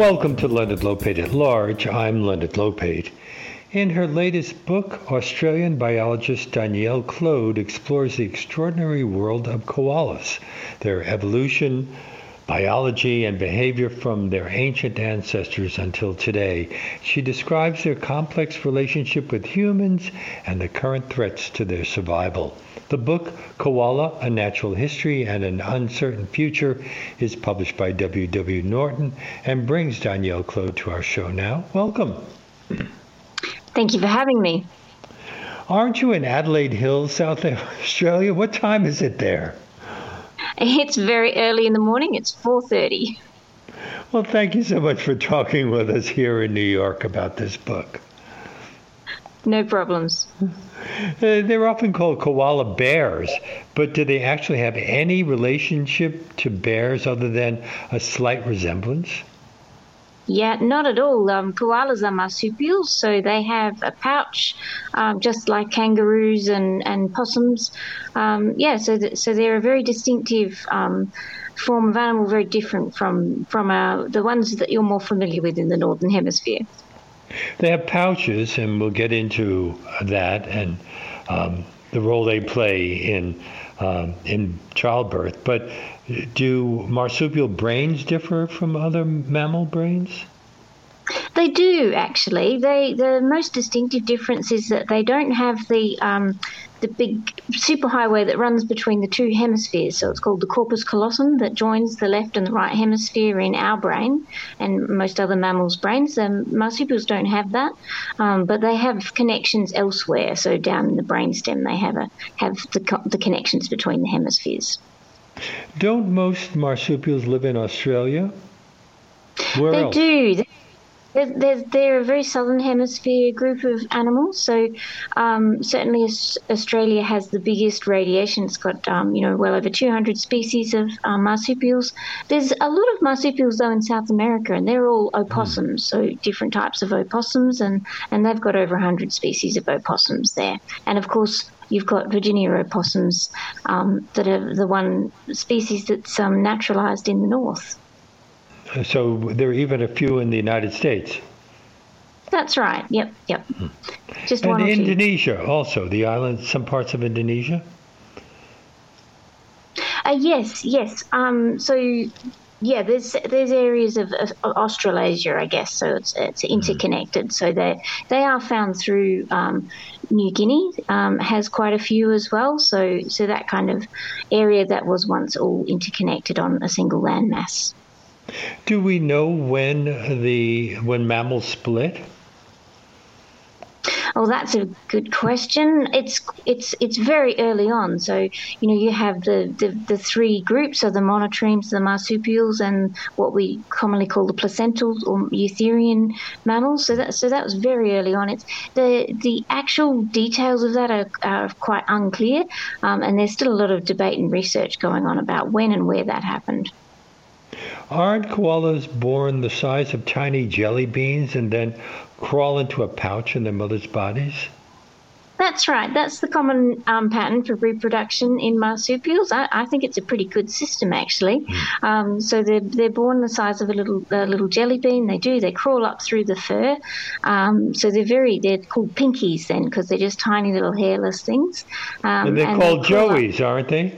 Welcome to Leonard Lopate at Large. I'm Leonard Lopate. In her latest book, Australian biologist Danielle Clode explores the extraordinary world of koalas, their evolution, biology, and behavior from their ancient ancestors until today. She describes their complex relationship with humans and the current threats to their survival. The book, Koala A Natural History and an Uncertain Future, is published by W. W. Norton and brings Danielle Clode to our show now. Welcome. Thank you for having me. Aren't you in Adelaide Hills, South Australia? What time is it there? It's very early in the morning. It's 4:30. Well, thank you so much for talking with us here in New York about this book. No problems. Uh, they're often called koala bears, but do they actually have any relationship to bears other than a slight resemblance? Yeah, not at all. Um, koalas are marsupials, so they have a pouch, um, just like kangaroos and, and possums. Um, yeah, so th- so they're a very distinctive um, form of animal, very different from from our, the ones that you're more familiar with in the northern hemisphere. They have pouches, and we'll get into that and um, the role they play in um, in childbirth. But do marsupial brains differ from other mammal brains? They do actually. They the most distinctive difference is that they don't have the um, the big superhighway that runs between the two hemispheres. So it's called the corpus callosum that joins the left and the right hemisphere in our brain and most other mammals' brains. Um, marsupials don't have that, um, but they have connections elsewhere. So down in the brainstem, they have a have the, the connections between the hemispheres. Don't most marsupials live in Australia? Where they else? do. They're, they're, a very southern hemisphere group of animals. So um, certainly Australia has the biggest radiation. It's got um, you know well over 200 species of um, marsupials. There's a lot of marsupials though in South America, and they're all opossums. So different types of opossums, and and they've got over 100 species of opossums there. And of course. You've got Virginia opossums um, that are the one species that's um, naturalized in the north. So there are even a few in the United States. That's right. Yep, yep. Hmm. Just and one. And Indonesia also, the islands, some parts of Indonesia. Uh, yes, yes. Um, so yeah, there's there's areas of, of, Australasia, I guess. So it's it's hmm. interconnected. So they they are found through um, New Guinea um, has quite a few as well. So so that kind of area that was once all interconnected on a single landmass. Do we know when the when mammals split? Oh, that's a good question. It's it's it's very early on. So you know you have the, the, the three groups of the monotremes, the marsupials, and what we commonly call the placentals or eutherian mammals. So that so that was very early on. It's the the actual details of that are, are quite unclear, um, and there's still a lot of debate and research going on about when and where that happened. Aren't koalas born the size of tiny jelly beans and then crawl into a pouch in their mother's bodies? That's right. That's the common um, pattern for reproduction in marsupials. I, I, think it's a pretty good system, actually. Mm. Um, so they're, they're born the size of a little a little jelly bean. They do. They crawl up through the fur. Um, so they're very they're called pinkies then because they're just tiny little hairless things. Um, and they're and called joeys, aren't they?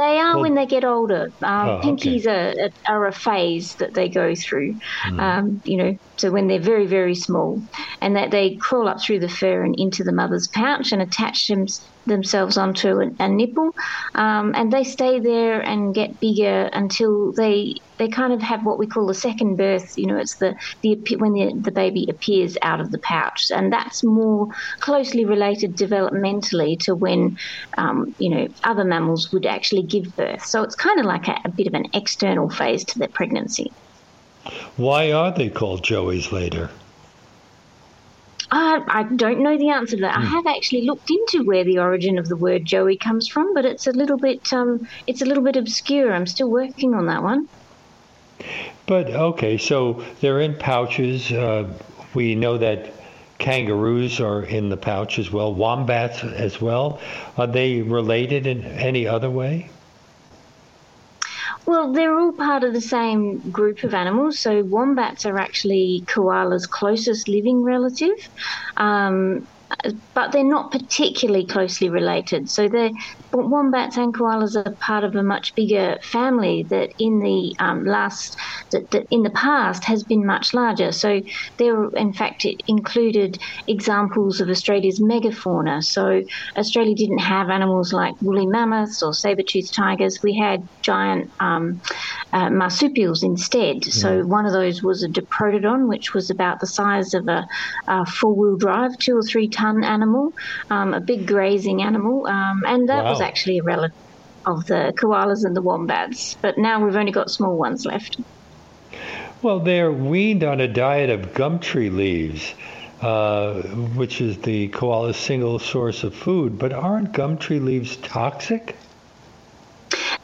They are well, when they get older. Um, oh, pinkies okay. are, are a phase that they go through. Mm. Um, you know, so when they're very very small, and that they crawl up through the fur and into the mother's pouch and attach them, themselves onto a, a nipple, um, and they stay there and get bigger until they they kind of have what we call a second birth. You know, it's the the when the, the baby appears out of the pouch, and that's more closely related developmentally to when um, you know other mammals would actually give birth. So it's kind of like a, a bit of an external phase to their pregnancy. Why are they called joeys later? Uh, I don't know the answer to that. Mm. I hmm. have actually looked into where the origin of the word Joey comes from, but it's a little bit um, it's a little bit obscure. I'm still working on that one. But okay, so they're in pouches. Uh, we know that kangaroos are in the pouch as well. Wombats as well. Are they related in any other way? Well, they're all part of the same group of animals. So wombats are actually koala's closest living relative. Um, but they're not particularly closely related. So the wombats and koalas are part of a much bigger family that in the um, last that, that, in the past has been much larger. So there, in fact, it included examples of Australia's megafauna. So Australia didn't have animals like woolly mammoths or saber-toothed tigers. We had giant um, uh, marsupials instead. So one of those was a diprotodon, which was about the size of a, a four-wheel drive, two or three ton animal, um, a big grazing animal, um, and that wow. was actually a relative of the koalas and the wombats. But now we've only got small ones left. Well, they're weaned on a diet of gum tree leaves. Uh, which is the koala's single source of food, but aren't gum tree leaves toxic?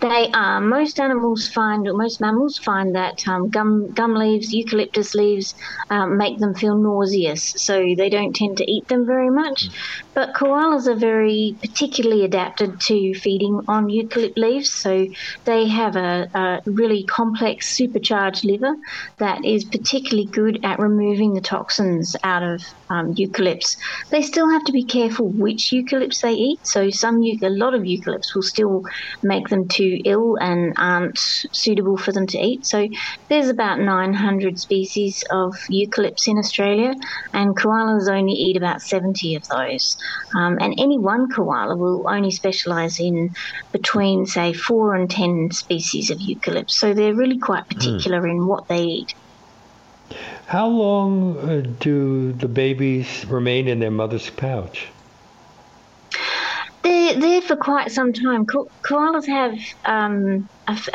They are. Most animals find, or most mammals find that um, gum gum leaves, eucalyptus leaves, um, make them feel nauseous, so they don't tend to eat them very much. But koalas are very particularly adapted to feeding on eucalypt leaves, so they have a, a really complex supercharged liver that is particularly good at removing the toxins out of um, eucalypts. They still have to be careful which eucalypts they eat. So some a lot of eucalypts will still make them too ill and aren't suitable for them to eat. So there's about 900 species of eucalypts in Australia, and koalas only eat about 70 of those. Um, and any one koala will only specialise in between, say, four and 10 species of eucalypts. So they're really quite hmm. particular mm. in what they eat. How long uh, do the babies remain in their mother's pouch? They're there for quite some time. Ko- koalas have um,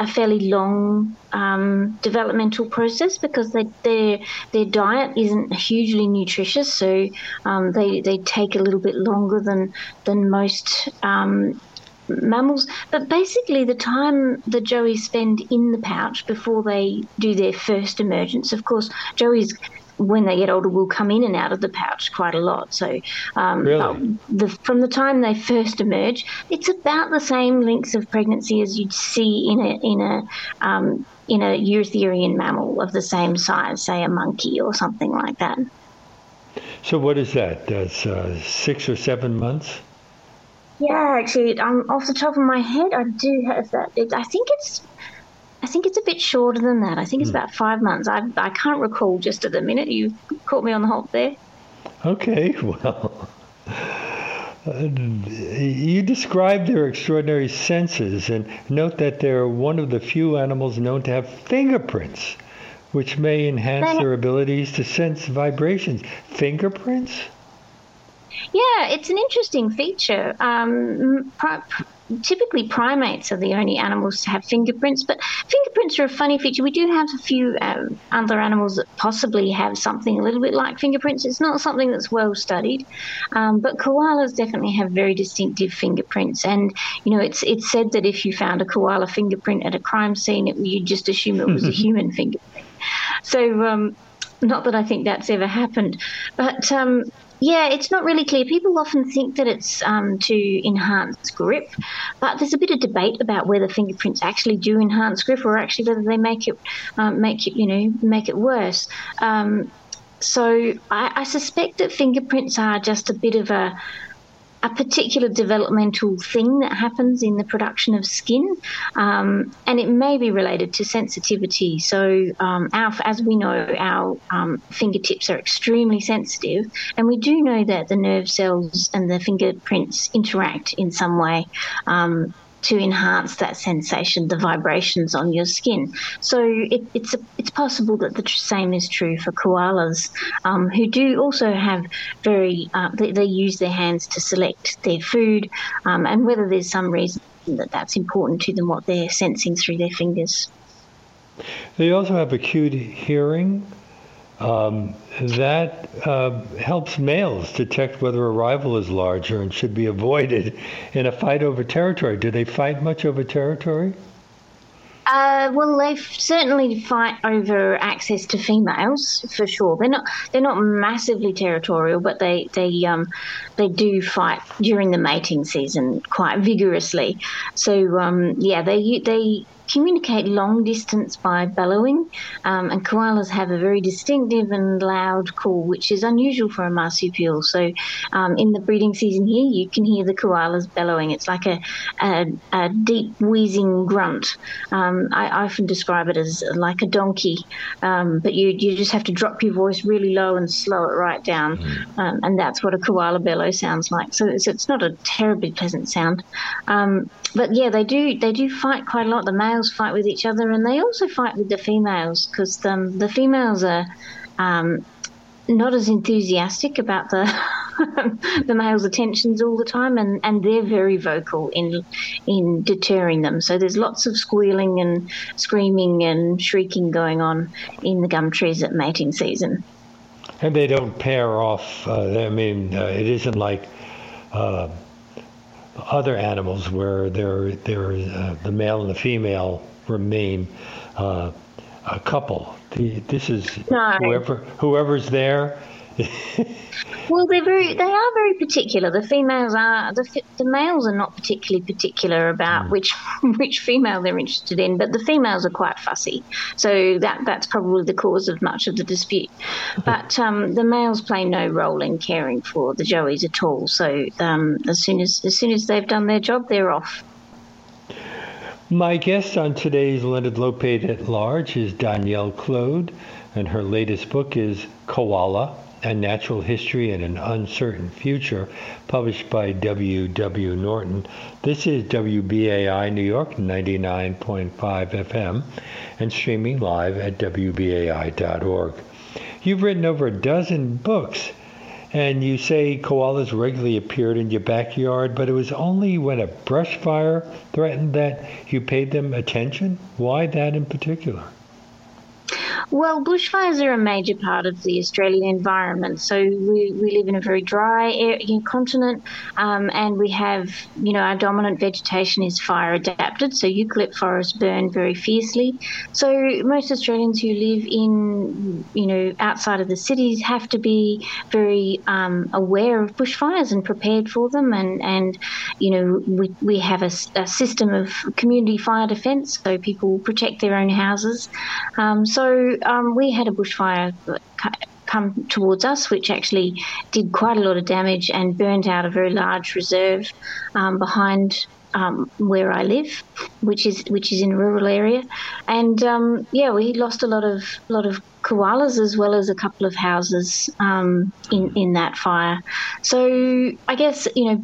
fairly long um, developmental process because they, their their diet isn't hugely nutritious, so um, they they take a little bit longer than than most um, mammals. But basically, the time the joeys spend in the pouch before they do their first emergence, of course, joeys when they get older will come in and out of the pouch quite a lot. So um, really? the, from the time they first emerge, it's about the same lengths of pregnancy as you'd see in a in a um, in a Eutherian mammal of the same size, say a monkey or something like that. So what is that? That's uh, six or seven months. Yeah, actually, um, off the top of my head, I do have that. It, I think it's, I think it's a bit shorter than that. I think it's mm. about five months. I I can't recall just at the minute. You caught me on the hop there. Okay, well. You describe their extraordinary senses and note that they're one of the few animals known to have fingerprints, which may enhance their abilities to sense vibrations. Fingerprints? Yeah, it's an interesting feature. Um, typically, primates are the only animals to have fingerprints, but fingerprints are a funny feature. We do have a few um, other animals that possibly have something a little bit like fingerprints. It's not something that's well studied, um, but koalas definitely have very distinctive fingerprints. And you know, it's it's said that if you found a koala fingerprint at a crime scene, it, you'd just assume it was a human fingerprint. So. Um, not that I think that's ever happened, but um, yeah, it's not really clear. People often think that it's um, to enhance grip, but there's a bit of debate about whether fingerprints actually do enhance grip or actually whether they make it um, make it you know make it worse. Um, so I, I suspect that fingerprints are just a bit of a a particular developmental thing that happens in the production of skin, um, and it may be related to sensitivity. So, um, our, as we know, our um, fingertips are extremely sensitive, and we do know that the nerve cells and the fingerprints interact in some way. To enhance that sensation, the vibrations on your skin. So it, it's a, it's possible that the same is true for koalas, um, who do also have very uh, they, they, use their hands to select their food, um, and whether there's some reason that that's important to them, what they're sensing through their fingers. They also have acute hearing. Um, that uh, helps males detect whether a rival is larger and should be avoided in a fight over territory. Do they fight much over territory? Uh, well, they certainly fight over access to females for sure. They're not they're not massively territorial, but they they um, they do fight during the mating season quite vigorously. So um, yeah, they they communicate long distance by bellowing, um, and koalas have a very distinctive and loud call, which is unusual for a marsupial. So, um, in the breeding season here, you can hear the koalas bellowing. It's like a, a, a deep wheezing grunt. Um, I, I, often describe it as like a donkey, um, but you you just have to drop your voice really low and slow it right down, mm. um, and that's what a koala bellow sounds like. So it's, it's not a terribly pleasant sound. Um, but yeah, they do they do fight quite a lot. The males fight with each other, and they also fight with the females because um, the females are um, not as enthusiastic about the the males' attentions all the time, and, and they're very vocal in in deterring them. So there's lots of squealing and screaming and shrieking going on in the gum trees at mating season. And they don't pair off. Uh, I mean, uh, it isn't like. Uh, other animals where there there uh, the male and the female remain uh, a couple. The, this is no. whoever whoever's there well, they're very, they are very particular. The females are the, the males are not particularly particular about mm. which which female they're interested in, but the females are quite fussy. So that that's probably the cause of much of the dispute. But um, the males play no role in caring for the joeys at all. So um, as soon as as soon as they've done their job, they're off. My guest on today's Leonard Lopate at Large is Danielle Clode, and her latest book is Koala a Natural History in an Uncertain Future, published by W. W. Norton. This is WBAI New York 99.5 FM and streaming live at WBAI.org. You've written over a dozen books, and you say koalas regularly appeared in your backyard, but it was only when a brush fire threatened that you paid them attention? Why that in particular? Well, bushfires are a major part of the Australian environment. So we, we live in a very dry continent, um, and we have, you know, our dominant vegetation is fire adapted. So eucalypt forests burn very fiercely. So most Australians who live in, you know, outside of the cities have to be very um, aware of bushfires and prepared for them. And, and you know, we, we have a, a system of community fire defence, so people protect their own houses. Um, so um, we had a bushfire come towards us, which actually did quite a lot of damage and burnt out a very large reserve um, behind um, where I live, which is which is in a rural area, and um, yeah, we lost a lot of lot of koalas as well as a couple of houses um, in in that fire. So I guess you know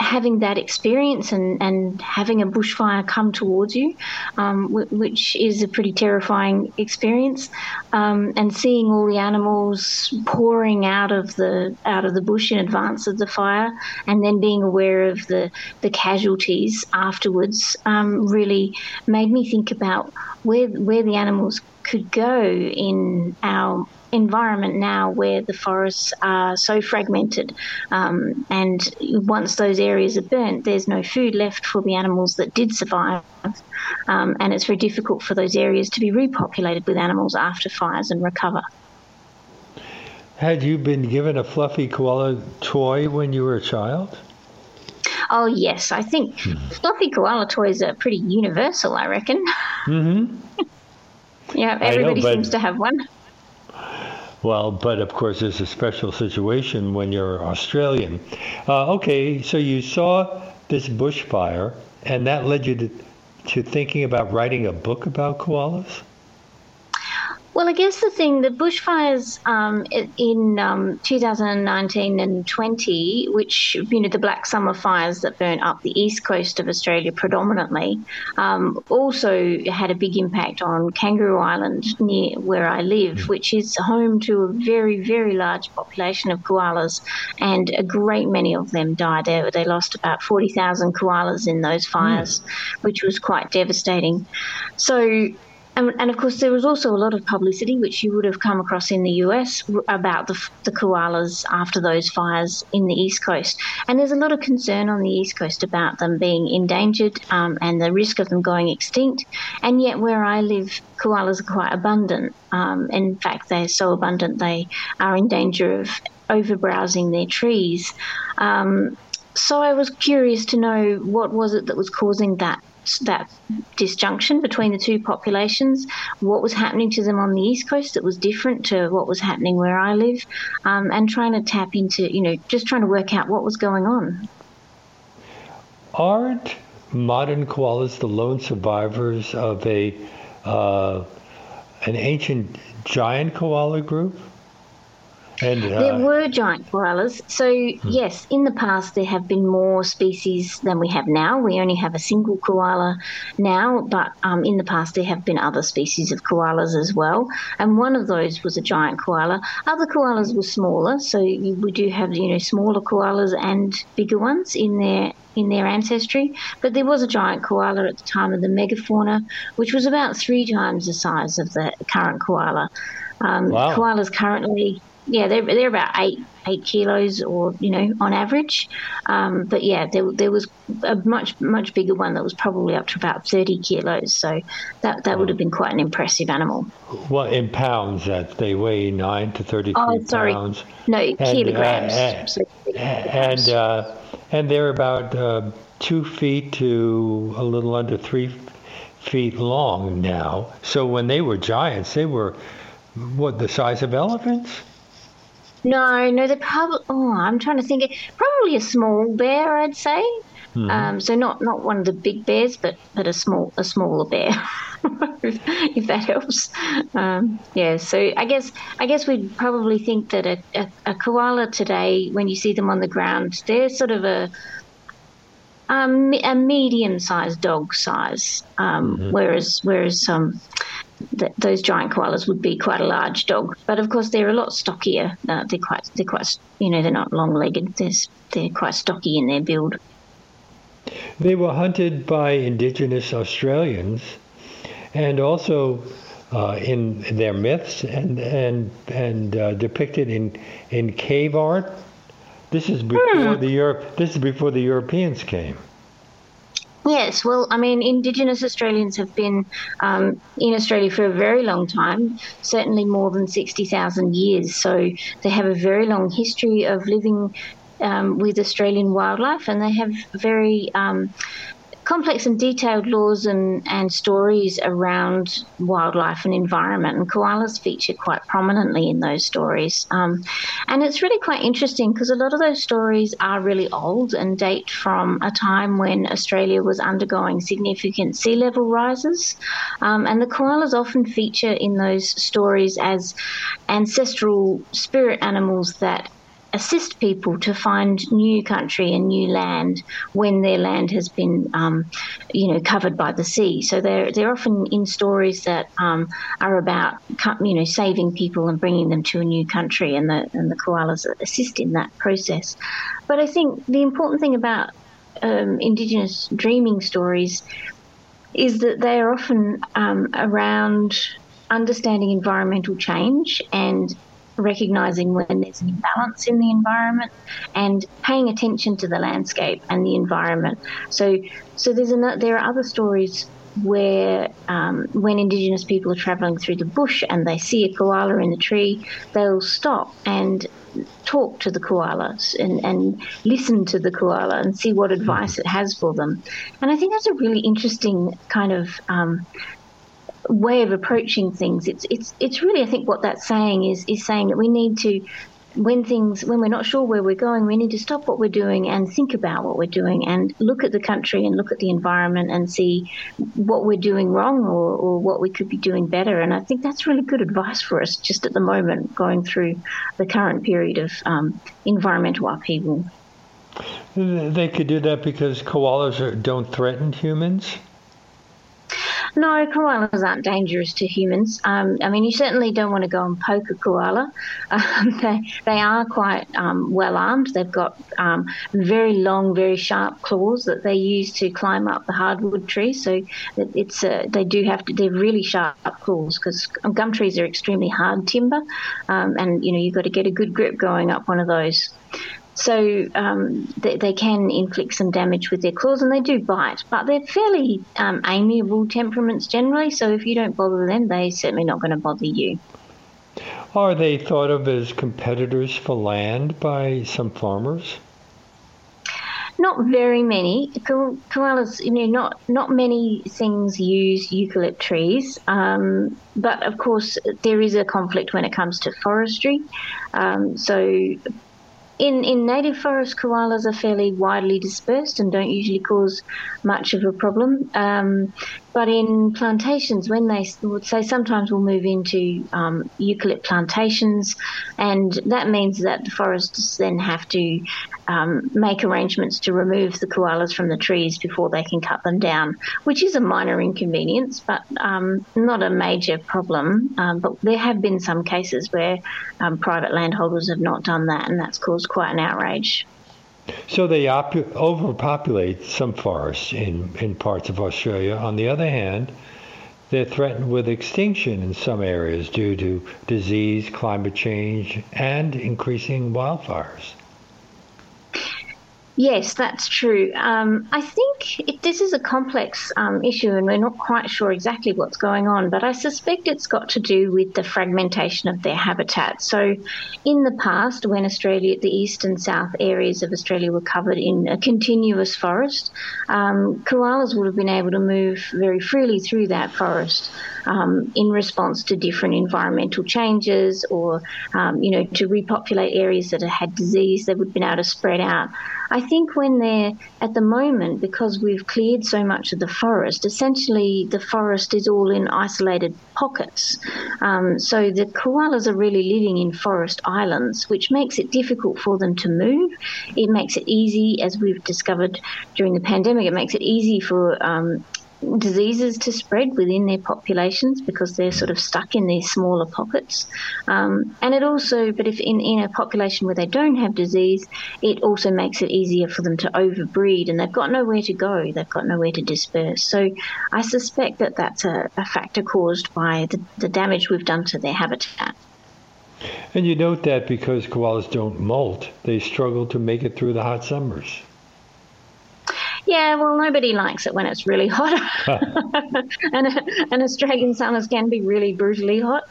having that experience and and having a bushfire come towards you, um, w- which is a pretty terrifying experience, um, and seeing all the animals pouring out of the out of the bush in advance of the fire, and then being aware of the the casualties afterwards um, really made me think about where where the animals could go in our environment now where the forests are so fragmented. Um, and once those areas are burnt, there's no food left for the animals that did survive. Um, and it's very difficult for those areas to be repopulated with animals after fires and recover. Had you been given a fluffy koala toy when you were a child? Oh, yes. I think hmm. fluffy koala toys are pretty universal, I reckon. Mm-hmm. Yeah, everybody know, seems to have one. Well, but of course, there's a special situation when you're Australian. Uh, okay, so you saw this bushfire, and that led you to, to thinking about writing a book about koalas? Well, I guess the thing, the bushfires um, in um, 2019 and 20, which, you know, the Black Summer fires that burnt up the east coast of Australia predominantly, um, also had a big impact on Kangaroo Island near where I live, mm. which is home to a very, very large population of koalas, and a great many of them died. They, they lost about 40,000 koalas in those fires, mm. which was quite devastating. So and, and, of course, there was also a lot of publicity, which you would have come across in the US, about the, the, koalas after those fires in the East Coast. And there's a lot of concern on the East Coast about them being endangered um, and the risk of them going extinct. And yet, where I live, koalas are quite abundant. Um, in fact, they're so abundant they are in danger of overbrowsing their trees. Um, so I was curious to know what was it that was causing that that disjunction between the two populations, what was happening to them on the east coast that was different to what was happening where I live, um, and trying to tap into you know just trying to work out what was going on. Aren't modern koalas the lone survivors of a uh, an ancient giant koala group? And, uh, there were giant koalas. So, hmm. yes, in the past there have been more species than we have now. We only have a single koala now, but um, in the past there have been other species of koalas as well. And one of those was a giant koala. Other koalas were smaller, so we do have you know smaller koalas and bigger ones in their in their ancestry. But there was a giant koala at the time of the megafauna, which was about three times the size of the current koala. Um, wow. Koalas currently yeah, they're they're about eight eight kilos, or you know, on average. Um, but yeah, there there was a much much bigger one that was probably up to about thirty kilos. So that that would have been quite an impressive animal. Well, in pounds, that they weigh nine to thirty oh, sorry. pounds. No, and, kilograms. Uh, so and uh, and they're about uh, two feet to a little under three feet long now. So when they were giants, they were what the size of elephants. No, no, they're probably. Oh, I'm trying to think. Probably a small bear, I'd say. Mm-hmm. Um, so not not one of the big bears, but but a small a smaller bear, if, if, that helps. Um, yeah. So I guess I guess we'd probably think that a, a, a, koala today, when you see them on the ground, they're sort of a um, a medium-sized dog size, um, mm-hmm. whereas whereas um, th- those giant koalas would be quite a large dog. But of course, they're a lot stockier. Uh, they're quite, they're quite, you know, they're not long-legged. They're, they're quite stocky in their build. They were hunted by indigenous Australians, and also uh, in their myths and and and uh, depicted in in cave art. This is before hmm. the Europe. This is before the Europeans came. Yes, well, I mean, Indigenous Australians have been um, in Australia for a very long time, certainly more than 60,000 years. So they have a very long history of living um, with Australian wildlife, and they have very um, complex and detailed laws and, and stories around wildlife and environment, and koalas feature quite prominently in those stories. Um, and it's really quite interesting because a lot of those stories are really old and date from a time when Australia was undergoing significant sea level rises. Um, and the koalas often feature in those stories as ancestral spirit animals that assist people to find new country and new land when their land has been, um, you know, covered by the sea. So they're they're often in stories that um, are about, you know, saving people and bringing them to a new country, and the and the koalas assist in that process. But I think the important thing about um, Indigenous dreaming stories is that they are often um, around understanding environmental change and recognizing when there's an imbalance in the environment and paying attention to the landscape and the environment. So, so there's an, there are other stories where um, when Indigenous people are travelling through the bush and they see a koala in the tree, they'll stop and talk to the koalas and, and listen to the koala and see what advice it has for them. And I think that's a really interesting kind of um, way of approaching things. It's it's it's really I think what that's saying is is saying that we need to when things when we're not sure where we're going, we need to stop what we're doing and think about what we're doing and look at the country and look at the environment and see what we're doing wrong or, or what we could be doing better. And I think that's really good advice for us just at the moment going through the current period of um, environmental upheaval. They could do that because koalas are, don't threaten humans. No, koalas aren't dangerous to humans. Um, I mean, you certainly don't want to go and poke a koala. Um, they, they are quite um, well armed. They've got um, very long, very sharp claws that they use to climb up the hardwood trees. So it's uh, they do have to. They're really sharp claws because gum trees are extremely hard timber, um, and you know you've got to get a good grip going up one of those. So um, they, they, can inflict some damage with their claws, and they do bite, but they're fairly um, amiable temperaments generally. So if you don't bother them, they're certainly not going to bother you. Are they thought of as competitors for land by some farmers? not very many koalas. You know, not not many things use eucalypt trees, um, but of course there is a conflict when it comes to forestry. Um, so in, in native forest, koalas are fairly widely dispersed and don't usually cause much of a problem. Um, but in plantations, when they would say sometimes we'll move into um, eucalypt plantations, and that means that the forests then have to um, make arrangements to remove the koalas from the trees before they can cut them down, which is a minor inconvenience, but um, not a major problem. Um, but there have been some cases where um, private landholders have not done that, and that's caused quite an outrage. So they op- overpopulate some forests in, in parts of Australia. On the other hand, they're threatened with extinction in some areas due to disease, climate change, and increasing wildfires. Yes, that's true. Um, I think it, this is a complex um, issue, and we're not quite sure exactly what's going on, but I suspect it's got to do with the fragmentation of their habitat. So, in the past, when Australia, the east and south areas of Australia were covered in a continuous forest, um, koalas would have been able to move very freely through that forest um, in response to different environmental changes or, um, you know, to repopulate areas that had disease, they would have been able to spread out. I think when they're at the moment, because we've cleared so much of the forest, essentially the forest is all in isolated pockets. Um, so the koalas are really living in forest islands, which makes it difficult for them to move. It makes it easy, as we've discovered during the pandemic, it makes it easy for um, diseases to spread within their populations because they're sort of stuck in these smaller pockets. Um, and it also, but if in, in a population where they don't have disease, it also makes it easier for them to overbreed and they've got nowhere to go, they've got nowhere to disperse. So I suspect that that's a, a factor caused by the, the damage we've done to their habitat. And you note that because koalas don't molt, they struggle to make it through the hot summers. Yeah, well, nobody likes it when it's really hot, and, and Australian summers can be really brutally hot.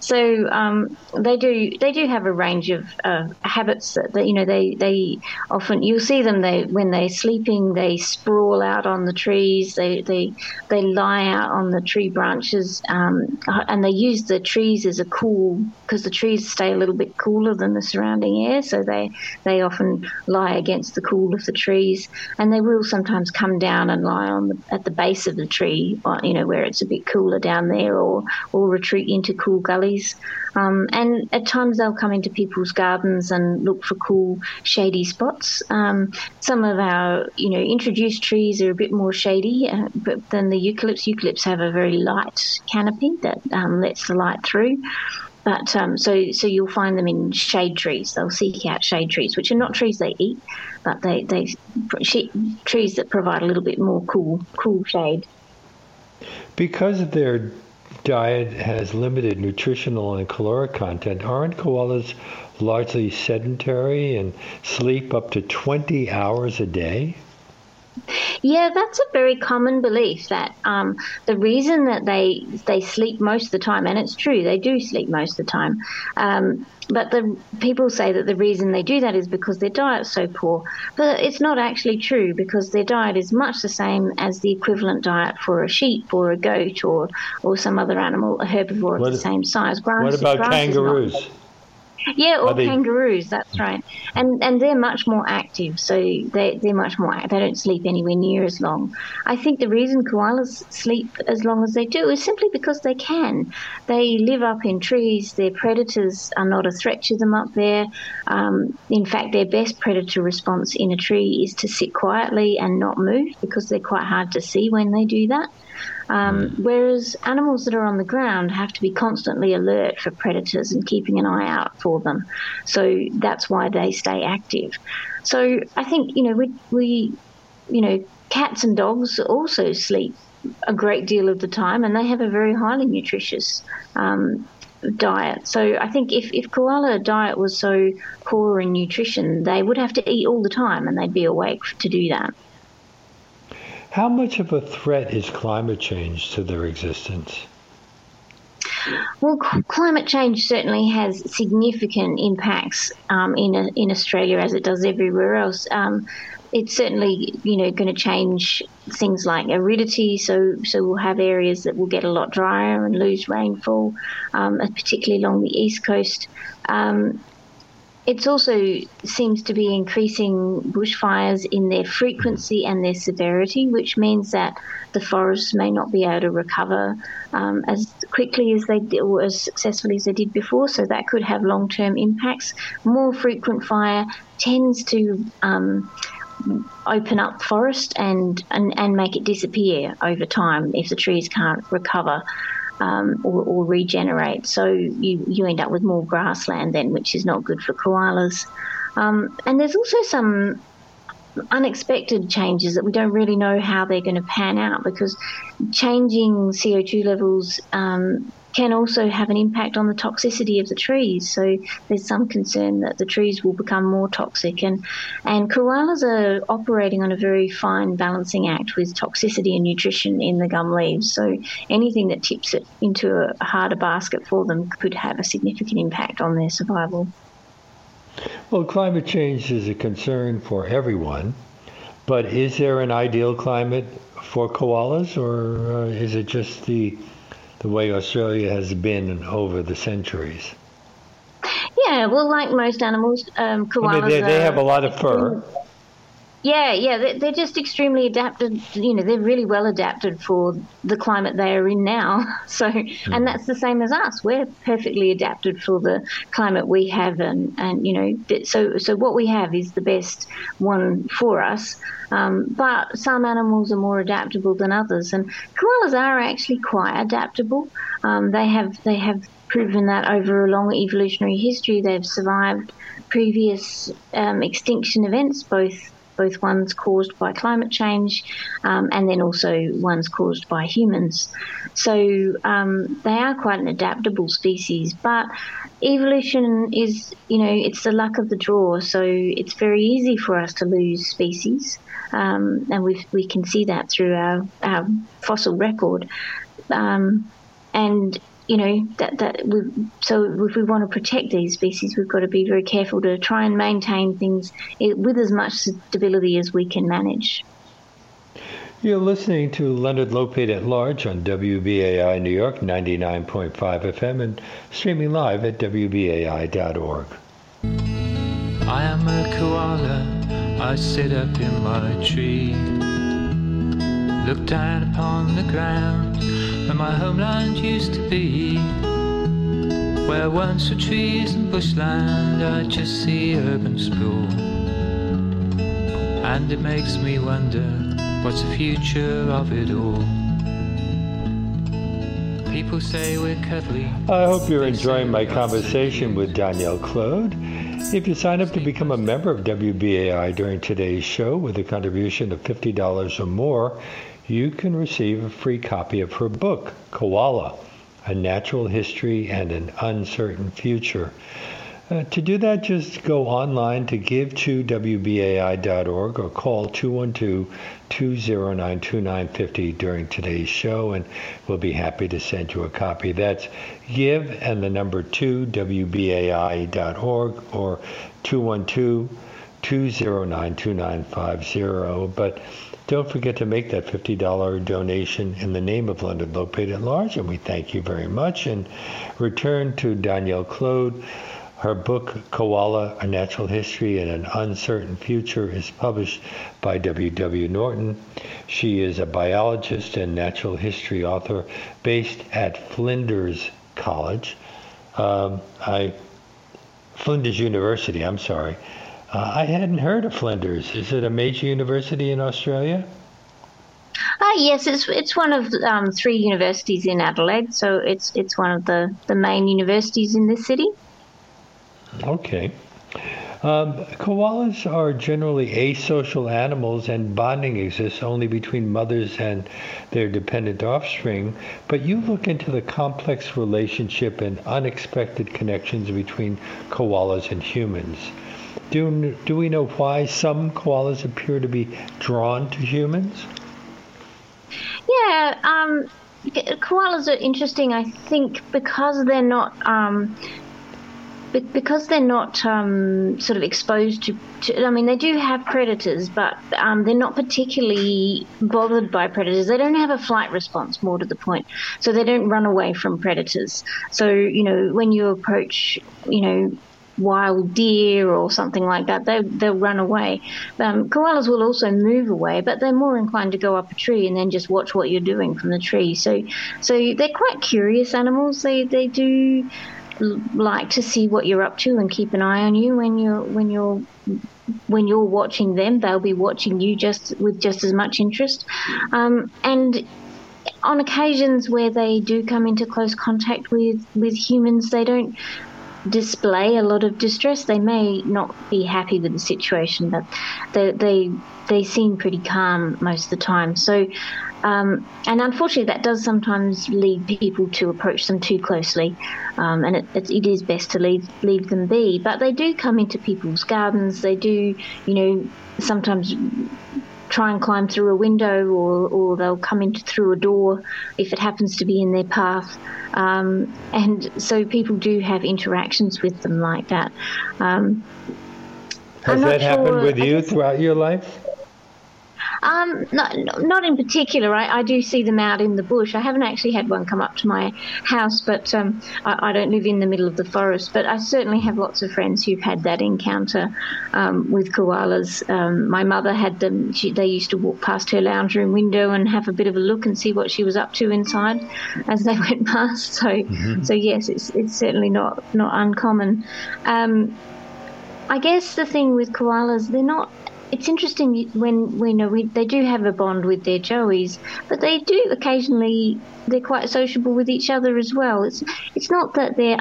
So um, they do they do have a range of uh, habits that, that, you know they they often you'll see them they when they're sleeping they sprawl out on the trees they they they lie out on the tree branches um, and they use the trees as a cool because the trees stay a little bit cooler than the surrounding air so they they often lie against the cool of the trees and they will sometimes sometimes come down and lie on the, at the base of the tree, uh, you know, where it's a bit cooler down there, or or retreat into cool gullies. Um, and at times they'll come into people's gardens and look for cool, shady spots. Um, some of our, you know, introduced trees are a bit more shady uh, than the eucalypts. Eucalypts have a very light canopy that um, lets the light through. But um, so so you'll find them in shade trees. They'll seek out shade trees, which are not trees they eat, but they they trees that provide a little bit more cool cool shade. Because their diet has limited nutritional and caloric content, aren't koalas largely sedentary and sleep up to 20 hours a day? Yeah, that's a very common belief that um, the reason that they they sleep most of the time, and it's true, they do sleep most of the time. Um, but the people say that the reason they do that is because their diet's so poor. But it's not actually true because their diet is much the same as the equivalent diet for a sheep or a goat or or some other animal, a herbivore what, of the same size. Grass, what about kangaroos? Yeah, or they... kangaroos. That's right, and and they're much more active, so they they're much more. They don't sleep anywhere near as long. I think the reason koalas sleep as long as they do is simply because they can. They live up in trees. Their predators are not a threat to them up there. Um, in fact, their best predator response in a tree is to sit quietly and not move because they're quite hard to see when they do that. Um, mm. Whereas animals that are on the ground have to be constantly alert for predators and keeping an eye out for them. So that's why they stay active. So I think, you know, we, we you know, cats and dogs also sleep a great deal of the time and they have a very highly nutritious um, diet. So I think if, if koala diet was so poor in nutrition, they would have to eat all the time and they'd be awake to do that. How much of a threat is climate change to their existence? Well, climate change certainly has significant impacts um, in in Australia, as it does everywhere else. Um, it's certainly you know going to change things like aridity. So so we'll have areas that will get a lot drier and lose rainfall, um, particularly along the east coast. Um, it also seems to be increasing bushfires in their frequency and their severity, which means that the forests may not be able to recover um, as quickly as they did, or as successfully as they did before. So that could have long-term impacts. More frequent fire tends to um, open up forest and, and and make it disappear over time if the trees can't recover um, or, or, regenerate. So you, you end up with more grassland then, which is not good for koalas. Um, and there's also some unexpected changes that we don't really know how they're going to pan out because changing CO2 levels um, can also have an impact on the toxicity of the trees. So there's some concern that the trees will become more toxic. And, and koalas are operating on a very fine balancing act with toxicity and nutrition in the gum leaves. So anything that tips it into a harder basket for them could have a significant impact on their survival. Well, climate change is a concern for everyone, but is there an ideal climate for koalas, or uh, is it just the the way Australia has been over the centuries? Yeah, well, like most animals, um, koalas. I mean, they, they have a lot of fur. Yeah, yeah, they're just extremely adapted. You know, they're really well adapted for the climate they are in now. So, and that's the same as us. We're perfectly adapted for the climate we have, and and you know, so so what we have is the best one for us. Um, but some animals are more adaptable than others, and koalas are actually quite adaptable. Um, they have they have proven that over a long evolutionary history, they've survived previous um, extinction events, both both ones caused by climate change um, and then also ones caused by humans. So um, they are quite an adaptable species, but evolution is, you know, it's the luck of the draw. So it's very easy for us to lose species, um, and we we can see that through our, our fossil record. Um, and you know that that we so if we want to protect these species, we've got to be very careful to try and maintain things with as much stability as we can manage. You're listening to Leonard Lopate at Large on WBAI New York 99.5 FM and streaming live at WBAI.org. I am a koala, I sit up in my tree, look down upon the ground where my homeland used to be. Where once were trees and bushland, I just see urban sprawl. And it makes me wonder what's the future of it all. People say we're cuddly. I hope you're enjoying my conversation with Danielle Clode. If you sign up to become a member of WBAI during today's show with a contribution of $50 or more, you can receive a free copy of her book, Koala A Natural History and an Uncertain Future. Uh, to do that, just go online to give2wbai.org or call 212-209-2950 during today's show, and we'll be happy to send you a copy. That's give and the number 2wbai.org or 212 209 2950. But don't forget to make that $50 donation in the name of Leonard Lopate at Large, and we thank you very much. And return to Danielle Clode. Her book, Koala, A Natural History and an Uncertain Future, is published by W.W. Norton. She is a biologist and natural history author based at Flinders College. Um, I, Flinders University, I'm sorry. Uh, I hadn't heard of Flinders. Is it a major university in Australia? Uh, yes, it's it's one of um, three universities in Adelaide, so it's it's one of the, the main universities in this city. Okay. Um, koalas are generally asocial animals, and bonding exists only between mothers and their dependent offspring. But you look into the complex relationship and unexpected connections between koalas and humans. Do, do we know why some koalas appear to be drawn to humans? Yeah, um, koalas are interesting, I think, because they're not. Um, because they're not um, sort of exposed to, to, I mean, they do have predators, but um, they're not particularly bothered by predators. They don't have a flight response, more to the point. So they don't run away from predators. So, you know, when you approach, you know, wild deer or something like that, they, they'll run away. Um, koalas will also move away, but they're more inclined to go up a tree and then just watch what you're doing from the tree. So, so they're quite curious animals. They, they do like to see what you're up to and keep an eye on you when you're when you're when you're watching them. They'll be watching you just with just as much interest, um, and on occasions where they do come into close contact with with humans, they don't display a lot of distress. They may not be happy with the situation, but they they they seem pretty calm most of the time. So um, and unfortunately, that does sometimes lead people to approach them too closely, um, and it, it, it is best to leave leave them be. But they do come into people's gardens. They do, you know, sometimes try and climb through a window, or, or they'll come in through a door if it happens to be in their path. Um, and so people do have interactions with them like that. Um, Has that sure, happened with you throughout your life? Um, not, not in particular. I, I, do see them out in the bush. I haven't actually had one come up to my house, but um, I, I, don't live in the middle of the forest. But I certainly have lots of friends who've had that encounter um, with koalas. Um, my mother had them. She, they used to walk past her lounge room window and have a bit of a look and see what she was up to inside as they went past. So, mm-hmm. so yes, it's it's certainly not not uncommon. Um, I guess the thing with koalas, they're not it's interesting when we know uh, we, they do have a bond with their joeys, but they do occasionally they're quite sociable with each other as well. It's it's not that they're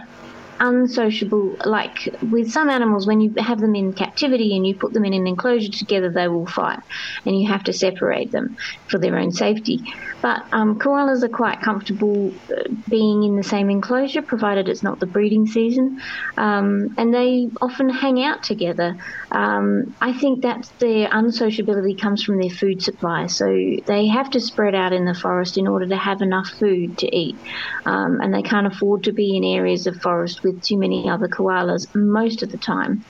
unsociable. Like with some animals, when you have them in captivity and you put them in an enclosure together, they will fight, and you have to separate them for their own safety. But um, koalas are quite comfortable uh, being in the same enclosure, provided it's not the breeding season, um, and they often hang out together. Um, I think that their unsociability comes from their food supply, so they have to spread out in the forest in order to have enough food to eat, um, and they can't afford to be in areas of forest with too many other koalas most of the time.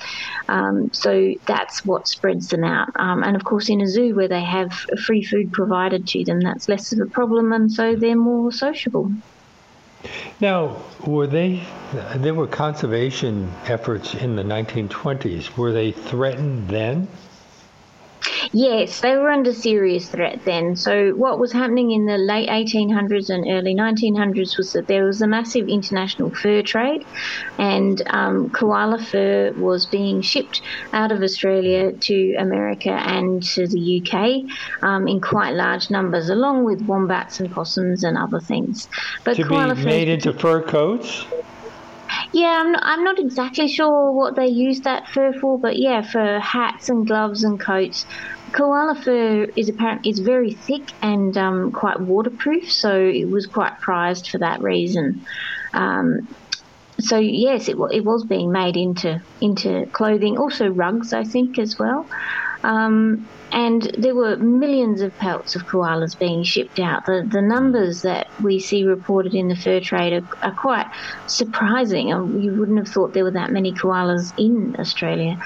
Um, so that's what spreads them out. Um, and of course, in a zoo where they have free food provided to them, that's less of a problem, and so they're more sociable. Now, were they? There were conservation efforts in the 1920s. Were they threatened then? Yes, they were under serious threat then. So, what was happening in the late 1800s and early 1900s was that there was a massive international fur trade, and um, koala fur was being shipped out of Australia to America and to the UK um, in quite large numbers, along with wombats and possums and other things. But to be made into fur coats. Yeah, I'm not, I'm not exactly sure what they use that fur for, but yeah, for hats and gloves and coats. Koala fur is apparent is very thick and um, quite waterproof, so it was quite prized for that reason. Um, so yes, it, it was being made into into clothing, also rugs, I think, as well. Um, and there were millions of pelts of koalas being shipped out. The, the numbers that we see reported in the fur trade are, are quite surprising. You wouldn't have thought there were that many koalas in Australia.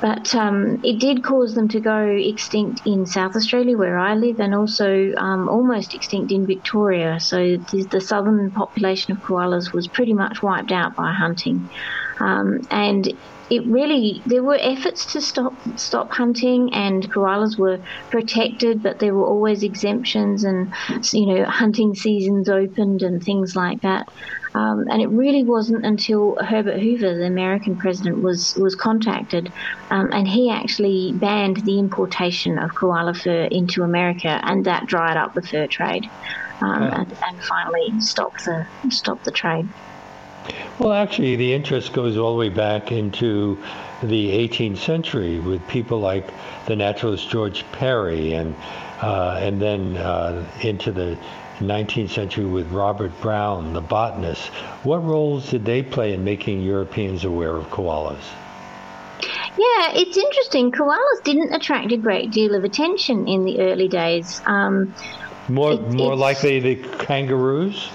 But um, it did cause them to go extinct in South Australia, where I live, and also um, almost extinct in Victoria. So the, the, southern population of koalas was pretty much wiped out by hunting. Um, and it really there were efforts to stop stop hunting and koalas were protected but there were always exemptions and you know hunting seasons opened and things like that um, and it really wasn't until Herbert Hoover, the American president, was was contacted, um, and he actually banned the importation of koala fur into America, and that dried up the fur trade, um, and, and finally stopped the stopped the trade. Well, actually, the interest goes all the way back into the 18th century with people like the naturalist George Perry, and uh, and then uh, into the 19th century with Robert Brown, the botanist. What roles did they play in making Europeans aware of koalas? Yeah, it's interesting. Koalas didn't attract a great deal of attention in the early days. Um, more, it, more likely the kangaroos.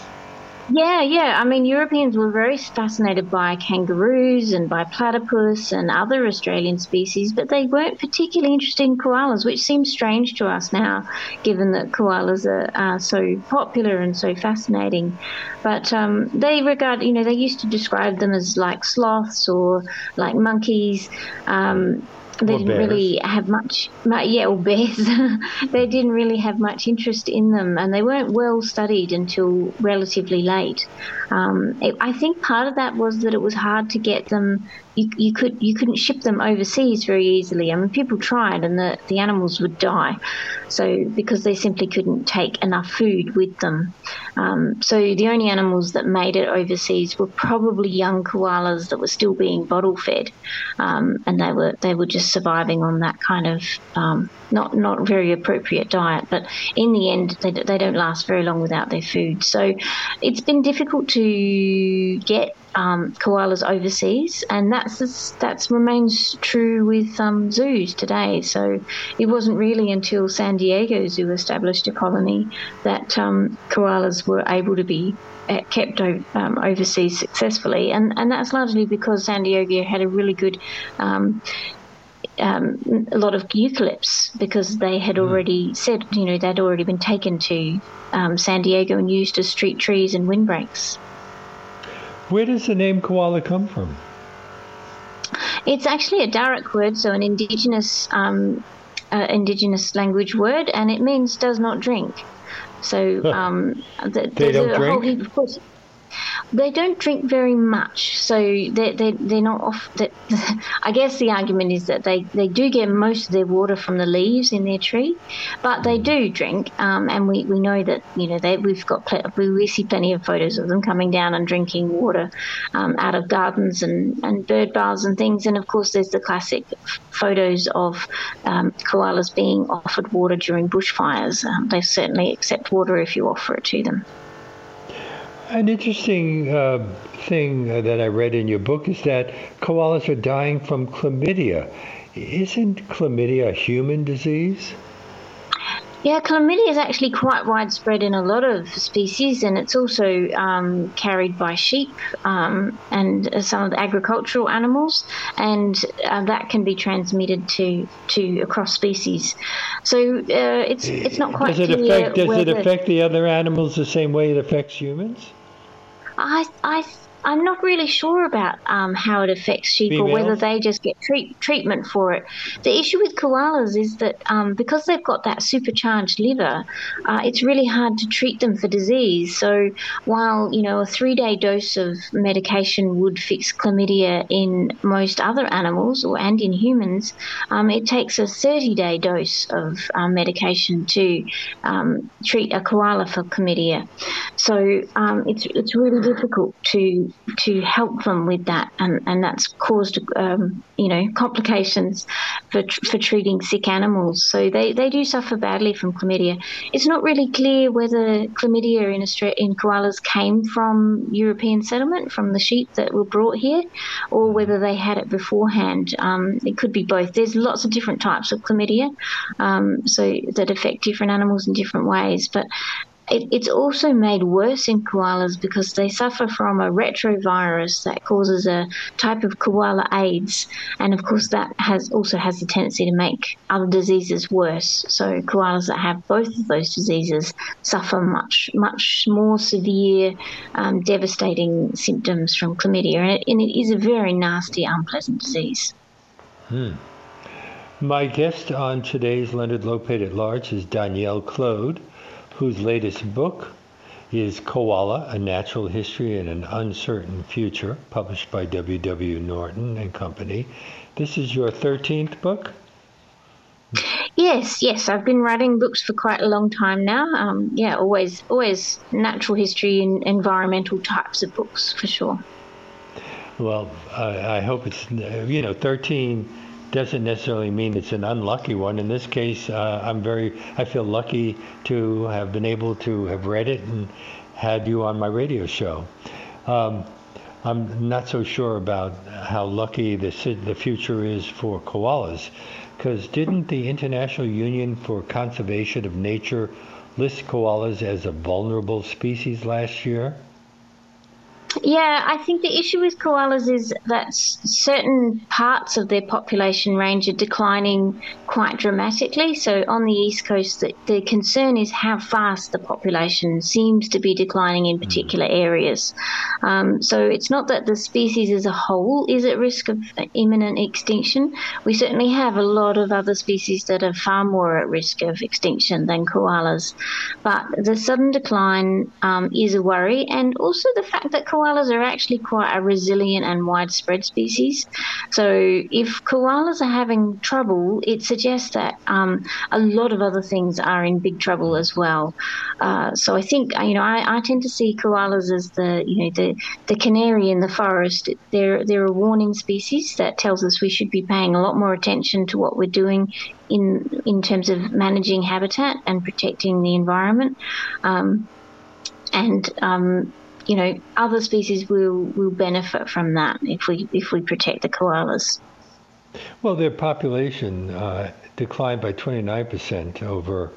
Yeah, yeah. I mean, Europeans were very fascinated by kangaroos and by platypus and other Australian species, but they weren't particularly interested in koalas, which seems strange to us now, given that koalas are, are so popular and so fascinating. But um, they regard, you know, they used to describe them as like sloths or like monkeys. Um, they didn't bears. really have much, yeah, or bears. they didn't really have much interest in them, and they weren't well studied until relatively late. Um, it, I think part of that was that it was hard to get them you, you could you couldn't ship them overseas very easily. I mean, people tried, and the the animals would die, so because they simply couldn't take enough food with them. Um, so the only animals that made it overseas were probably young koalas that were still being bottle fed, um, and they were they were just surviving on that kind of um, not not very appropriate diet. But in the end, they they don't last very long without their food. So it's been difficult to get um, koalas overseas, and that's that's remains true with um, zoos today. So it wasn't really until San Diego Zoo established a colony that um, koalas were able to be uh, kept um, overseas successfully, and and that's largely because San Diego had a really good um, um, a lot of eucalypts because they had mm. already said, you know, they'd already been taken to um, San Diego and used as street trees and windbreaks. Where does the name koala come from? It's actually a Darug word, so an indigenous um, uh, indigenous language word, and it means does not drink. So um, the, they don't drink. Whole, they don't drink very much, so they they they're not off. That I guess the argument is that they they do get most of their water from the leaves in their tree, but they do drink, um, and we, we know that you know they we've got pl- we see plenty of photos of them coming down and drinking water um, out of gardens and and bird baths and things, and of course there's the classic photos of um, koalas being offered water during bushfires. Um, they certainly accept water if you offer it to them. An interesting uh, thing that I read in your book is that koalas are dying from chlamydia. Isn't chlamydia a human disease? Yeah, chlamydia is actually quite widespread in a lot of species, and it's also um, carried by sheep um, and some of the agricultural animals, and uh, that can be transmitted to to across species. So uh, it's it's not quite does it clear. Affect, does it affect the other animals the same way it affects humans? I I I'm not really sure about um, how it affects sheep Females? or whether they just get treat, treatment for it. The issue with koalas is that um, because they've got that supercharged liver, uh, it's really hard to treat them for disease. So while you know a three-day dose of medication would fix chlamydia in most other animals or and in humans, um, it takes a 30-day dose of um, medication to um, treat a koala for chlamydia. So um, it's it's really difficult to to help them with that, and, and that's caused um, you know complications for for treating sick animals. So they, they do suffer badly from chlamydia. It's not really clear whether chlamydia in Australia, in koalas came from European settlement from the sheep that were brought here, or whether they had it beforehand. Um, it could be both. There's lots of different types of chlamydia, um, so that affect different animals in different ways. But it, it's also made worse in koalas because they suffer from a retrovirus that causes a type of koala AIDS, and of course that has also has the tendency to make other diseases worse. So koalas that have both of those diseases suffer much much more severe, um, devastating symptoms from chlamydia, and it, and it is a very nasty, unpleasant disease. Hmm. My guest on today's Leonard Lopate at Large is Danielle Clode whose latest book is Koala, A Natural History and an Uncertain Future, published by W.W. Norton and Company. This is your 13th book? Yes, yes, I've been writing books for quite a long time now. Um, yeah, always, always natural history and environmental types of books for sure. Well, I, I hope it's you know 13 doesn't necessarily mean it's an unlucky one. In this case, uh, I'm very, I feel lucky to have been able to have read it and had you on my radio show. Um, I'm not so sure about how lucky the, the future is for koalas, because didn't the International Union for Conservation of Nature list koalas as a vulnerable species last year? Yeah, I think the issue with koalas is that certain parts of their population range are declining quite dramatically. So on the east coast, the, the concern is how fast the population seems to be declining in particular mm. areas. Um, so it's not that the species as a whole is at risk of imminent extinction. We certainly have a lot of other species that are far more at risk of extinction than koalas. But the sudden decline um, is a worry, and also the fact that koalas koalas are actually quite a resilient and widespread species. So if koalas are having trouble, it suggests that um, a lot of other things are in big trouble as well. Uh, so I think you know I, I, tend to see koalas as the you know the the canary in the forest. They're they're a warning species that tells us we should be paying a lot more attention to what we're doing in in terms of managing habitat and protecting the environment. Um, and um, you know, other species will will benefit from that if we if we protect the koalas. Well, their population uh, declined by 29% over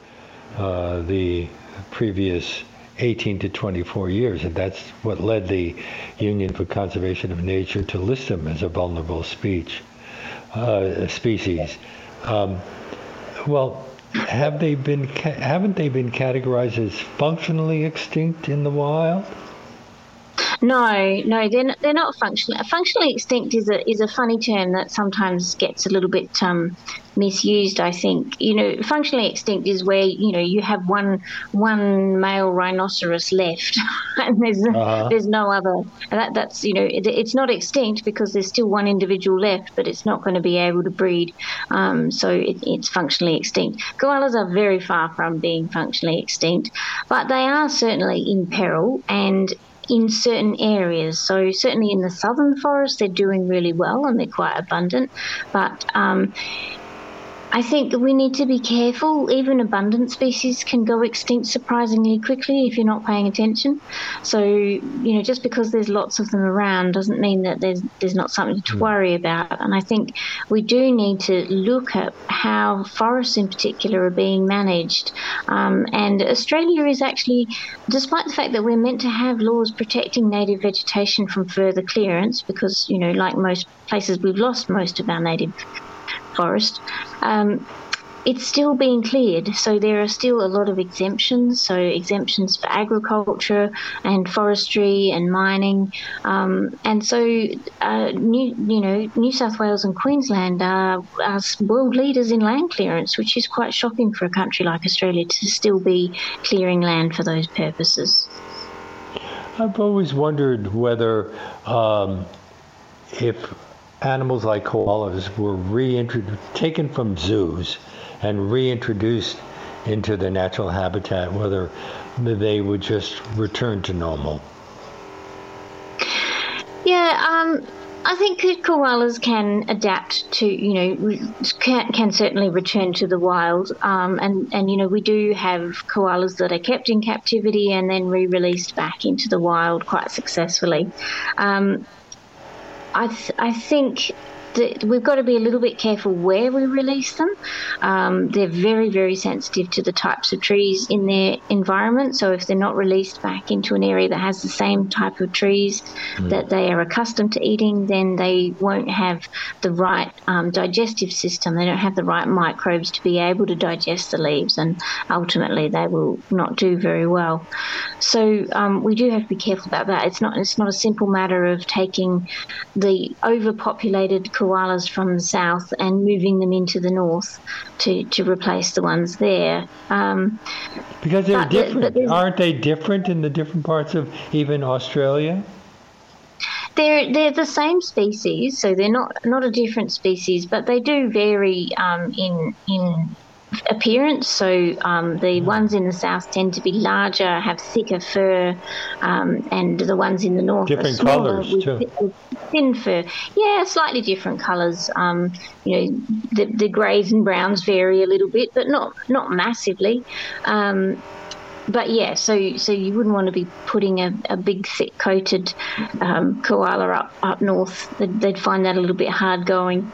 uh, the previous 18 to 24 years, and that's what led the Union for Conservation of Nature to list them as a vulnerable speech, uh, species. Um, well, have they been haven't they been categorized as functionally extinct in the wild? No, no, they're not, they're not functionally functionally extinct is a is a funny term that sometimes gets a little bit um, misused. I think you know functionally extinct is where you know you have one one male rhinoceros left, and there's uh-huh. there's no other. That that's you know it, it's not extinct because there's still one individual left, but it's not going to be able to breed. Um, so it, it's functionally extinct. Koalas are very far from being functionally extinct, but they are certainly in peril and in certain areas. So, certainly in the southern forest, they're doing really well and they're quite abundant. But um, I think we need to be careful. Even abundant species can go extinct surprisingly quickly if you're not paying attention. So, you know, just because there's lots of them around doesn't mean that there's there's not something to hmm. worry about. And I think we do need to look at how forests in particular are being managed. Um, and Australia is actually, despite the fact that we're meant to have laws protecting native vegetation from further clearance, because, you know, like most places, we've lost most of our native forest. Um, it's still being cleared, so there are still a lot of exemptions. So exemptions for agriculture and forestry and mining, um, and so uh, new, you know, New South Wales and Queensland are, are world leaders in land clearance, which is quite shocking for a country like Australia to still be clearing land for those purposes. I've always wondered whether um, if animals like koalas were reintroduced, taken from zoos and reintroduced into their natural habitat, whether they would just return to normal. Yeah, um, I think koalas can adapt to, you know, can, can certainly return to the wild. Um, and, and, you know, we do have koalas that are kept in captivity and then re released back into the wild quite successfully. Um, I, th- I think we've got to be a little bit careful where we release them. Um, they're very, very sensitive to the types of trees in their environment. So if they're not released back into an area that has the same type of trees mm. that they are accustomed to eating, then they won't have the right um, digestive system. They don't have the right microbes to be able to digest the leaves, and ultimately they will not do very well. So um, we do have to be careful about that. It's not. It's not a simple matter of taking the overpopulated koalas from the south and moving them into the north to, to replace the ones there. Um, because they're different. Aren't they different in the different parts of even Australia? They're they're the same species, so they're not not a different species, but they do vary um, in in appearance. So um, the mm. ones in the south tend to be larger, have thicker fur, um, and the ones in the north different are smaller with, too. With thin fur. Yeah, slightly different colours. Um, you know, the, the greys and browns vary a little bit, but not not massively. Um, but yeah, so so you wouldn't want to be putting a, a big thick coated um, koala up up north. They'd, they'd, find that a little bit hard going.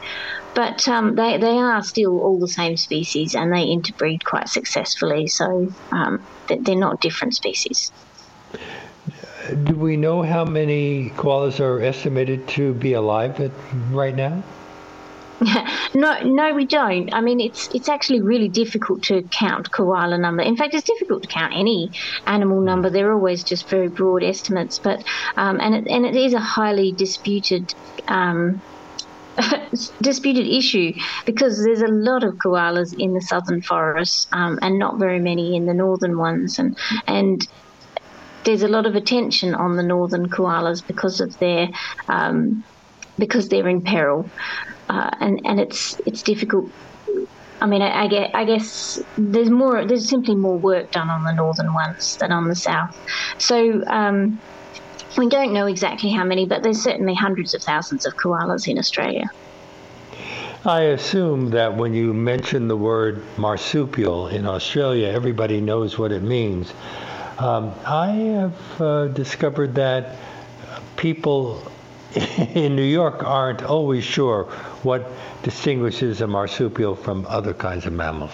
But um, they, they are still all the same species and they interbreed quite successfully, so um, they're not different species. do we know how many koalas are estimated to be alive at, right now? no, no, we don't. I mean, it's it's actually really difficult to count koala number. In fact, it's difficult to count any animal hmm. number. They're always just very broad estimates. But um, and it, and it is a highly disputed. Um, disputed issue because there's a lot of koalas in the southern forests um, and not very many in the northern ones and and there's a lot of attention on the northern koalas because of their um, because they're in peril uh, and and it's it's difficult. I mean, I, I, get, I guess there's more. There's simply more work done on the northern ones than on the south. So um, we don't know exactly how many, but there's certainly hundreds of thousands of koalas in Australia. I assume that when you mention the word marsupial in Australia, everybody knows what it means. Um, I have uh, discovered that people in New York aren't always sure what distinguishes a marsupial from other kinds of mammals.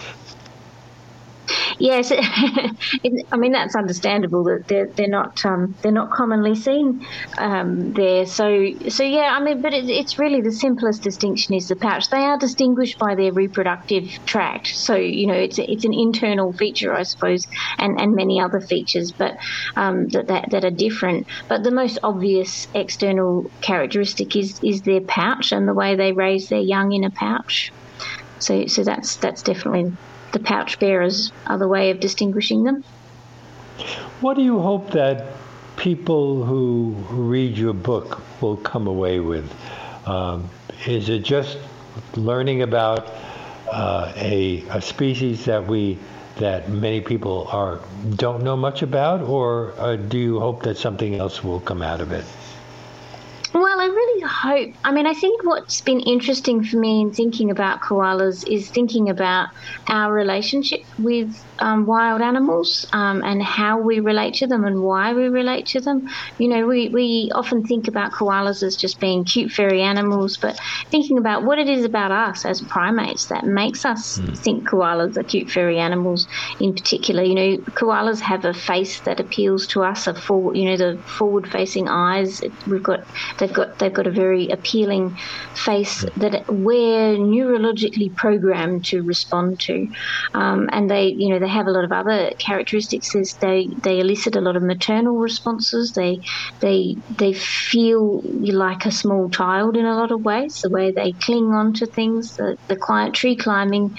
Yes, I mean that's understandable that they're they're not um, they're not commonly seen um, there. So so yeah, I mean, but it, it's really the simplest distinction is the pouch. They are distinguished by their reproductive tract. So you know it's it's an internal feature, I suppose, and, and many other features, but um, that, that that are different. But the most obvious external characteristic is is their pouch and the way they raise their young in a pouch. So so that's that's definitely the pouch bearers are the way of distinguishing them. What do you hope that people who read your book will come away with? Um, is it just learning about uh, a, a species that we that many people are don't know much about, or uh, do you hope that something else will come out of it? Well, I really hope. I mean, I think what's been interesting for me in thinking about koalas is thinking about our relationship with um, wild animals um, and how we relate to them and why we relate to them. You know, we, we often think about koalas as just being cute, furry animals, but thinking about what it is about us as primates that makes us mm. think koalas are cute, furry animals in particular. You know, koalas have a face that appeals to us, a forward, you know, the forward facing eyes. We've got, they've got, they've got a very appealing face that we're neurologically programmed to respond to. Um, and they, you know, they have a lot of other characteristics. Is they they elicit a lot of maternal responses. They they they feel like a small child in a lot of ways. The way they cling on to things, the, the client tree climbing,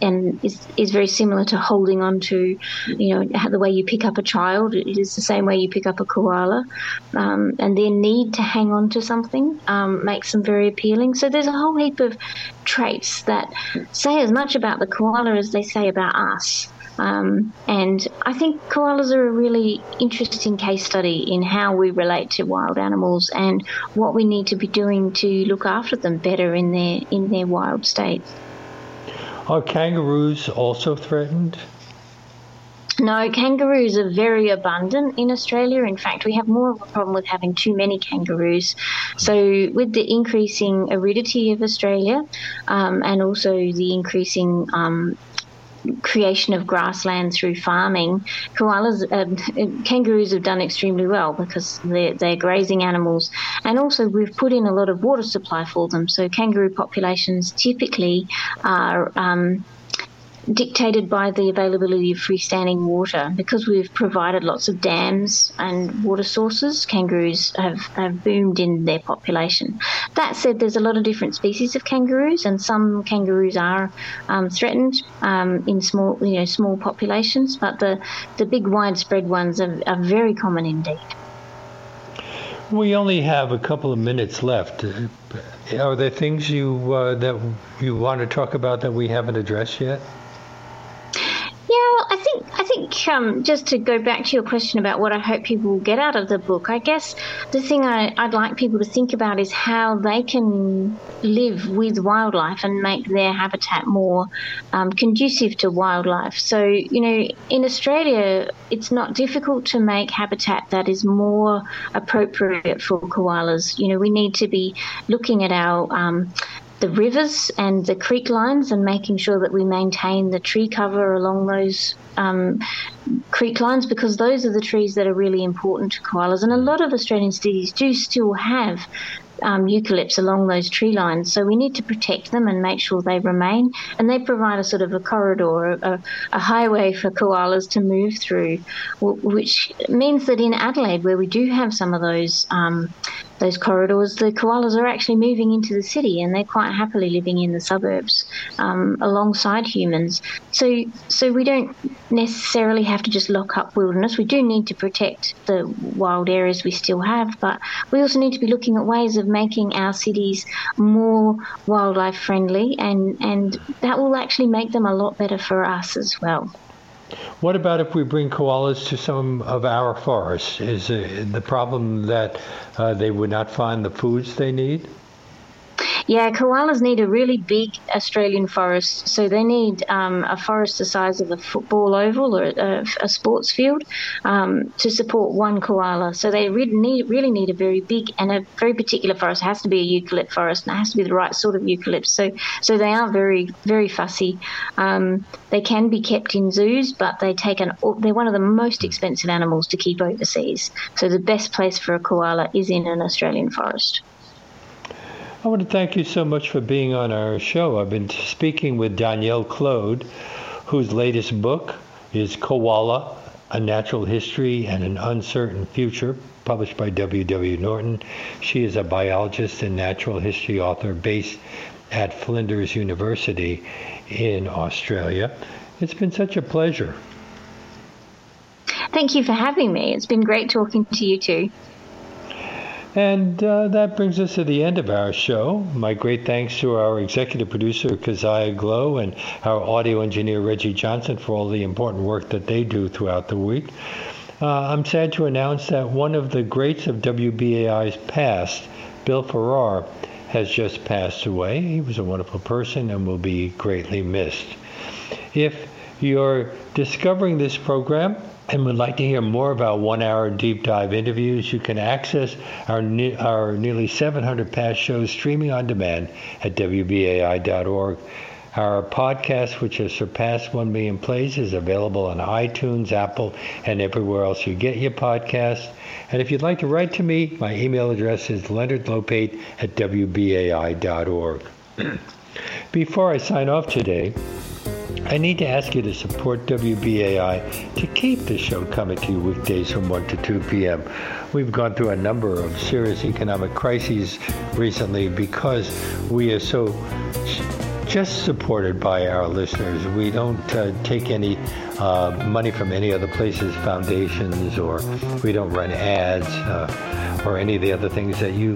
and is is very similar to holding on to, you know, the way you pick up a child. It is the same way you pick up a koala, um, and their need to hang on to something um, makes them very appealing. So there's a whole heap of traits that say as much about the koala as they say about us. Um, and I think koalas are a really interesting case study in how we relate to wild animals and what we need to be doing to look after them better in their in their wild state. Are kangaroos also threatened? No, kangaroos are very abundant in Australia. In fact, we have more of a problem with having too many kangaroos. So, with the increasing aridity of Australia um, and also the increasing um, creation of grassland through farming, koalas, uh, kangaroos have done extremely well because they're, they're grazing animals. And also, we've put in a lot of water supply for them. So, kangaroo populations typically are. Um, dictated by the availability of freestanding water. Because we've provided lots of dams and water sources, kangaroos have, have boomed in their population. That said, there's a lot of different species of kangaroos, and some kangaroos are um, threatened um, in small, you know, small populations, but the, the big widespread ones are, are very common indeed. We only have a couple of minutes left. Are there things you uh, that you want to talk about that we haven't addressed yet? I think I think um, just to go back to your question about what I hope people will get out of the book, I guess the thing I, would like people to think about is how they can live with wildlife and make their habitat more um, conducive to wildlife. So you know, in Australia, it's not difficult to make habitat that is more appropriate for koalas. You know, we need to be looking at our um, the rivers and the creek lines and making sure that we maintain the tree cover along those um, creek lines because those are the trees that are really important to koalas. And a lot of Australian cities do still have um, eucalypts along those tree lines. So we need to protect them and make sure they remain. And they provide a sort of a corridor, a, a highway for koalas to move through, which means that in Adelaide, where we do have some of those um, those corridors, the koalas are actually moving into the city, and they're quite happily living in the suburbs um, alongside humans. So, so we don't necessarily have to just lock up wilderness. We do need to protect the wild areas we still have, but we also need to be looking at ways of making our cities more wildlife friendly, and and that will actually make them a lot better for us as well. What about if we bring koalas to some of our forests? Is the problem that uh, they would not find the foods they need? Yeah, koalas need a really big Australian forest. So they need um, a forest the size of a football oval or a, a sports field um, to support one koala. So they really need, really need a very big and a very particular forest. It has to be a eucalypt forest and it has to be the right sort of eucalypt. So, so they are very, very fussy. Um, they can be kept in zoos, but they take an, they're one of the most expensive animals to keep overseas. So the best place for a koala is in an Australian forest. I want to thank you so much for being on our show. I've been speaking with Danielle Clode, whose latest book is Koala, A Natural History and an Uncertain Future, published by W. W. Norton. She is a biologist and natural history author based at Flinders University in Australia. It's been such a pleasure. Thank you for having me. It's been great talking to you too. And uh, that brings us to the end of our show. My great thanks to our executive producer, Keziah Glow, and our audio engineer, Reggie Johnson, for all the important work that they do throughout the week. Uh, I'm sad to announce that one of the greats of WBAI's past, Bill Farrar, has just passed away. He was a wonderful person and will be greatly missed. If you're discovering this program, and would like to hear more about one hour deep dive interviews, you can access our, ne- our nearly 700 past shows streaming on demand at WBAI.org. Our podcast, which has surpassed 1 million plays, is available on iTunes, Apple, and everywhere else you get your podcasts. And if you'd like to write to me, my email address is leonardlopate at WBAI.org. Before I sign off today, I need to ask you to support WBAI to keep the show coming to you weekdays from 1 to 2 p.m. We've gone through a number of serious economic crises recently because we are so just supported by our listeners. We don't uh, take any uh, money from any other places, foundations, or we don't run ads. Uh, or any of the other things that you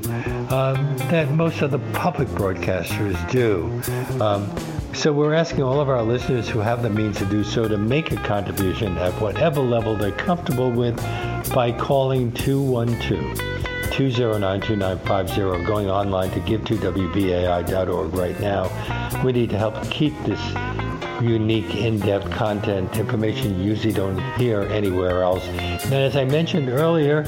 um, that most of the public broadcasters do. Um, so we're asking all of our listeners who have the means to do so to make a contribution at whatever level they're comfortable with by calling 212 209 2950 going online to give2wbai.org right now. We need to help keep this unique, in-depth content information you usually don't hear anywhere else. And as I mentioned earlier,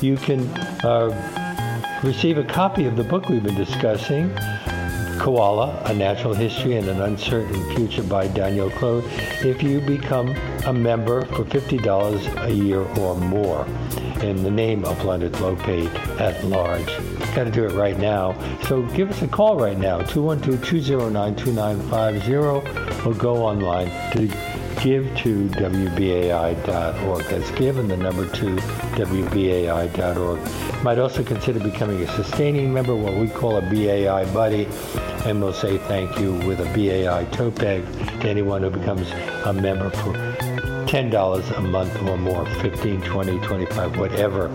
you can uh, receive a copy of the book we've been discussing, Koala, A Natural History and an Uncertain Future by Daniel Clode, if you become a member for $50 a year or more in the name of Leonard Lopate at large. Got to do it right now. So give us a call right now, 212-209-2950, or go online to give to WBAI.org. That's given the number to WBAI.org. Might also consider becoming a sustaining member, what we call a BAI buddy, and we'll say thank you with a BAI tote bag to anyone who becomes a member for $10 a month or more, 15, 20, 25, whatever.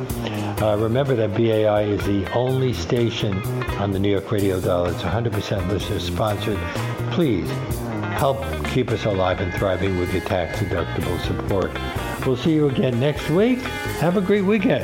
Uh, remember that BAI is the only station on the New York radio dial. It's 100% listener sponsored. Please help keep us alive and thriving with your tax deductible support. We'll see you again next week. Have a great weekend.